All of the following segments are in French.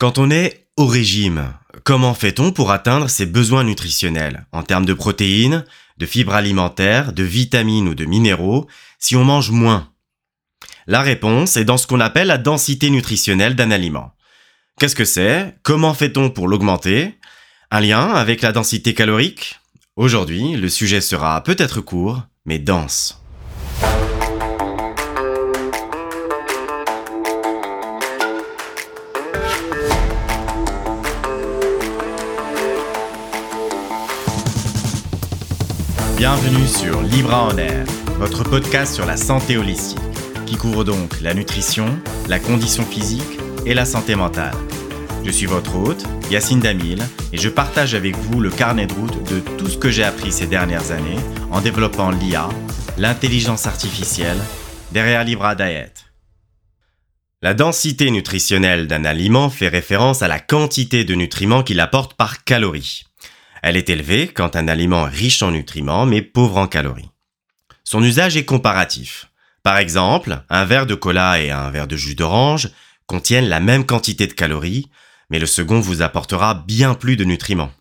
Quand on est au régime, comment fait-on pour atteindre ses besoins nutritionnels? En termes de protéines, de fibres alimentaires, de vitamines ou de minéraux si on mange moins? La réponse est dans ce qu'on appelle la densité nutritionnelle d'un aliment. Qu'est-ce que c'est? Comment fait-on pour l'augmenter? Un lien avec la densité calorique? Aujourd'hui, le sujet sera peut-être court, mais dense. Bienvenue sur Libra en Air, votre podcast sur la santé holistique, qui couvre donc la nutrition, la condition physique et la santé mentale. Je suis votre hôte, Yacine Damil, et je partage avec vous le carnet de route de tout ce que j'ai appris ces dernières années en développant l'IA, l'intelligence artificielle, derrière Libra Diet. La densité nutritionnelle d'un aliment fait référence à la quantité de nutriments qu'il apporte par calorie. Elle est élevée quand un aliment riche en nutriments mais pauvre en calories. Son usage est comparatif. Par exemple, un verre de cola et un verre de jus d'orange contiennent la même quantité de calories, mais le second vous apportera bien plus de nutriments.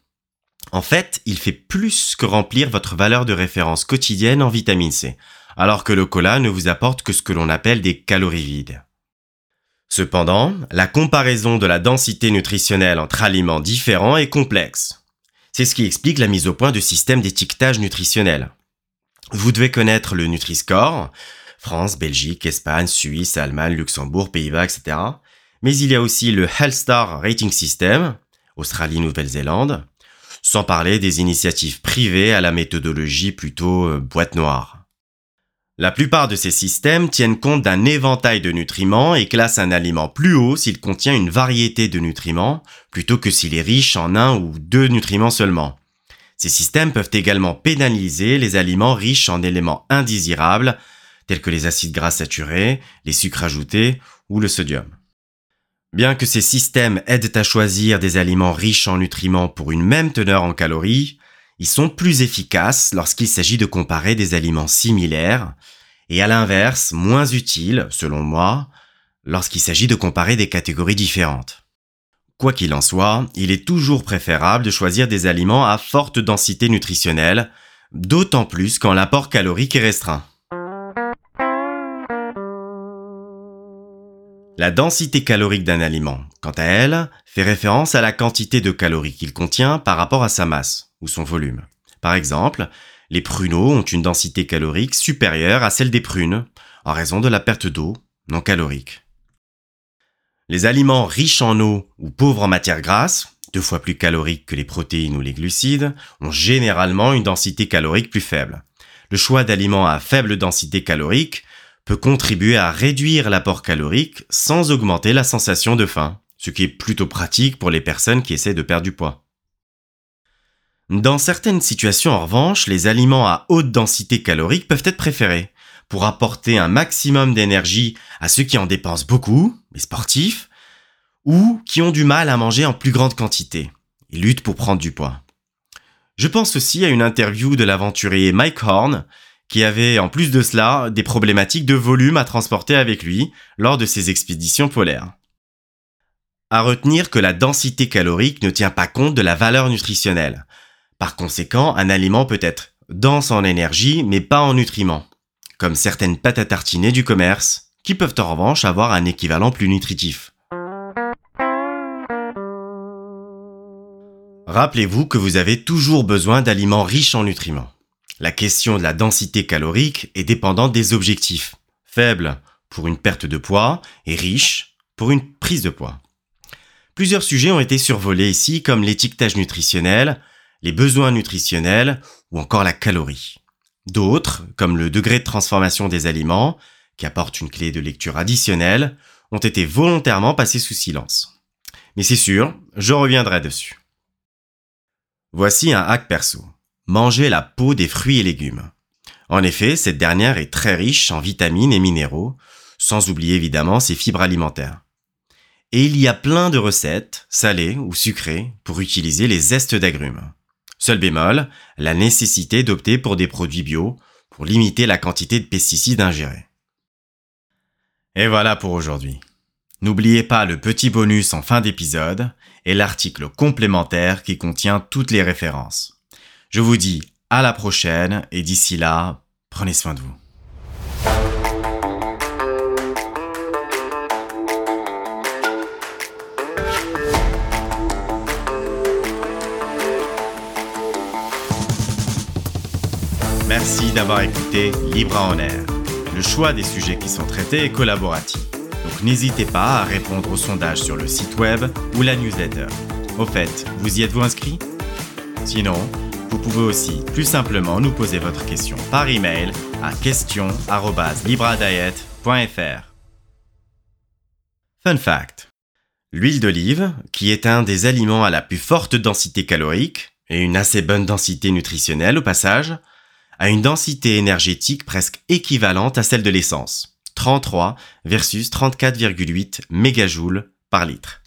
En fait, il fait plus que remplir votre valeur de référence quotidienne en vitamine C, alors que le cola ne vous apporte que ce que l'on appelle des calories vides. Cependant, la comparaison de la densité nutritionnelle entre aliments différents est complexe. C'est ce qui explique la mise au point de systèmes d'étiquetage nutritionnel. Vous devez connaître le Nutri-Score, France, Belgique, Espagne, Suisse, Allemagne, Luxembourg, Pays-Bas, etc. Mais il y a aussi le Health Star Rating System, Australie, Nouvelle-Zélande, sans parler des initiatives privées à la méthodologie plutôt euh, boîte noire. La plupart de ces systèmes tiennent compte d'un éventail de nutriments et classent un aliment plus haut s'il contient une variété de nutriments, plutôt que s'il est riche en un ou deux nutriments seulement. Ces systèmes peuvent également pénaliser les aliments riches en éléments indésirables, tels que les acides gras saturés, les sucres ajoutés ou le sodium. Bien que ces systèmes aident à choisir des aliments riches en nutriments pour une même teneur en calories, ils sont plus efficaces lorsqu'il s'agit de comparer des aliments similaires, et à l'inverse, moins utiles, selon moi, lorsqu'il s'agit de comparer des catégories différentes. Quoi qu'il en soit, il est toujours préférable de choisir des aliments à forte densité nutritionnelle, d'autant plus quand l'apport calorique est restreint. La densité calorique d'un aliment, quant à elle, fait référence à la quantité de calories qu'il contient par rapport à sa masse ou son volume. Par exemple, les pruneaux ont une densité calorique supérieure à celle des prunes, en raison de la perte d'eau non calorique. Les aliments riches en eau ou pauvres en matières grasses, deux fois plus caloriques que les protéines ou les glucides, ont généralement une densité calorique plus faible. Le choix d'aliments à faible densité calorique peut contribuer à réduire l'apport calorique sans augmenter la sensation de faim, ce qui est plutôt pratique pour les personnes qui essaient de perdre du poids. Dans certaines situations, en revanche, les aliments à haute densité calorique peuvent être préférés pour apporter un maximum d'énergie à ceux qui en dépensent beaucoup, les sportifs, ou qui ont du mal à manger en plus grande quantité et luttent pour prendre du poids. Je pense aussi à une interview de l'aventurier Mike Horn qui avait en plus de cela des problématiques de volume à transporter avec lui lors de ses expéditions polaires. À retenir que la densité calorique ne tient pas compte de la valeur nutritionnelle. Par conséquent, un aliment peut être dense en énergie mais pas en nutriments, comme certaines pâtes à tartiner du commerce, qui peuvent en revanche avoir un équivalent plus nutritif. Rappelez-vous que vous avez toujours besoin d'aliments riches en nutriments. La question de la densité calorique est dépendante des objectifs. Faible pour une perte de poids et riche pour une prise de poids. Plusieurs sujets ont été survolés ici comme l'étiquetage nutritionnel, les besoins nutritionnels ou encore la calorie. D'autres, comme le degré de transformation des aliments, qui apporte une clé de lecture additionnelle, ont été volontairement passés sous silence. Mais c'est sûr, je reviendrai dessus. Voici un hack perso manger la peau des fruits et légumes. En effet, cette dernière est très riche en vitamines et minéraux, sans oublier évidemment ses fibres alimentaires. Et il y a plein de recettes, salées ou sucrées, pour utiliser les zestes d'agrumes. Seul bémol, la nécessité d'opter pour des produits bio pour limiter la quantité de pesticides ingérés. Et voilà pour aujourd'hui. N'oubliez pas le petit bonus en fin d'épisode et l'article complémentaire qui contient toutes les références. Je vous dis à la prochaine et d'ici là, prenez soin de vous. Merci d'avoir écouté Libra en Air. Le choix des sujets qui sont traités est collaboratif. Donc n'hésitez pas à répondre au sondage sur le site web ou la newsletter. Au fait, vous y êtes-vous inscrit? Sinon, vous pouvez aussi plus simplement nous poser votre question par email à question@libradiet.fr. Fun fact. L'huile d'olive, qui est un des aliments à la plus forte densité calorique et une assez bonne densité nutritionnelle au passage, a une densité énergétique presque équivalente à celle de l'essence. 33 versus 34,8 mégajoules par litre.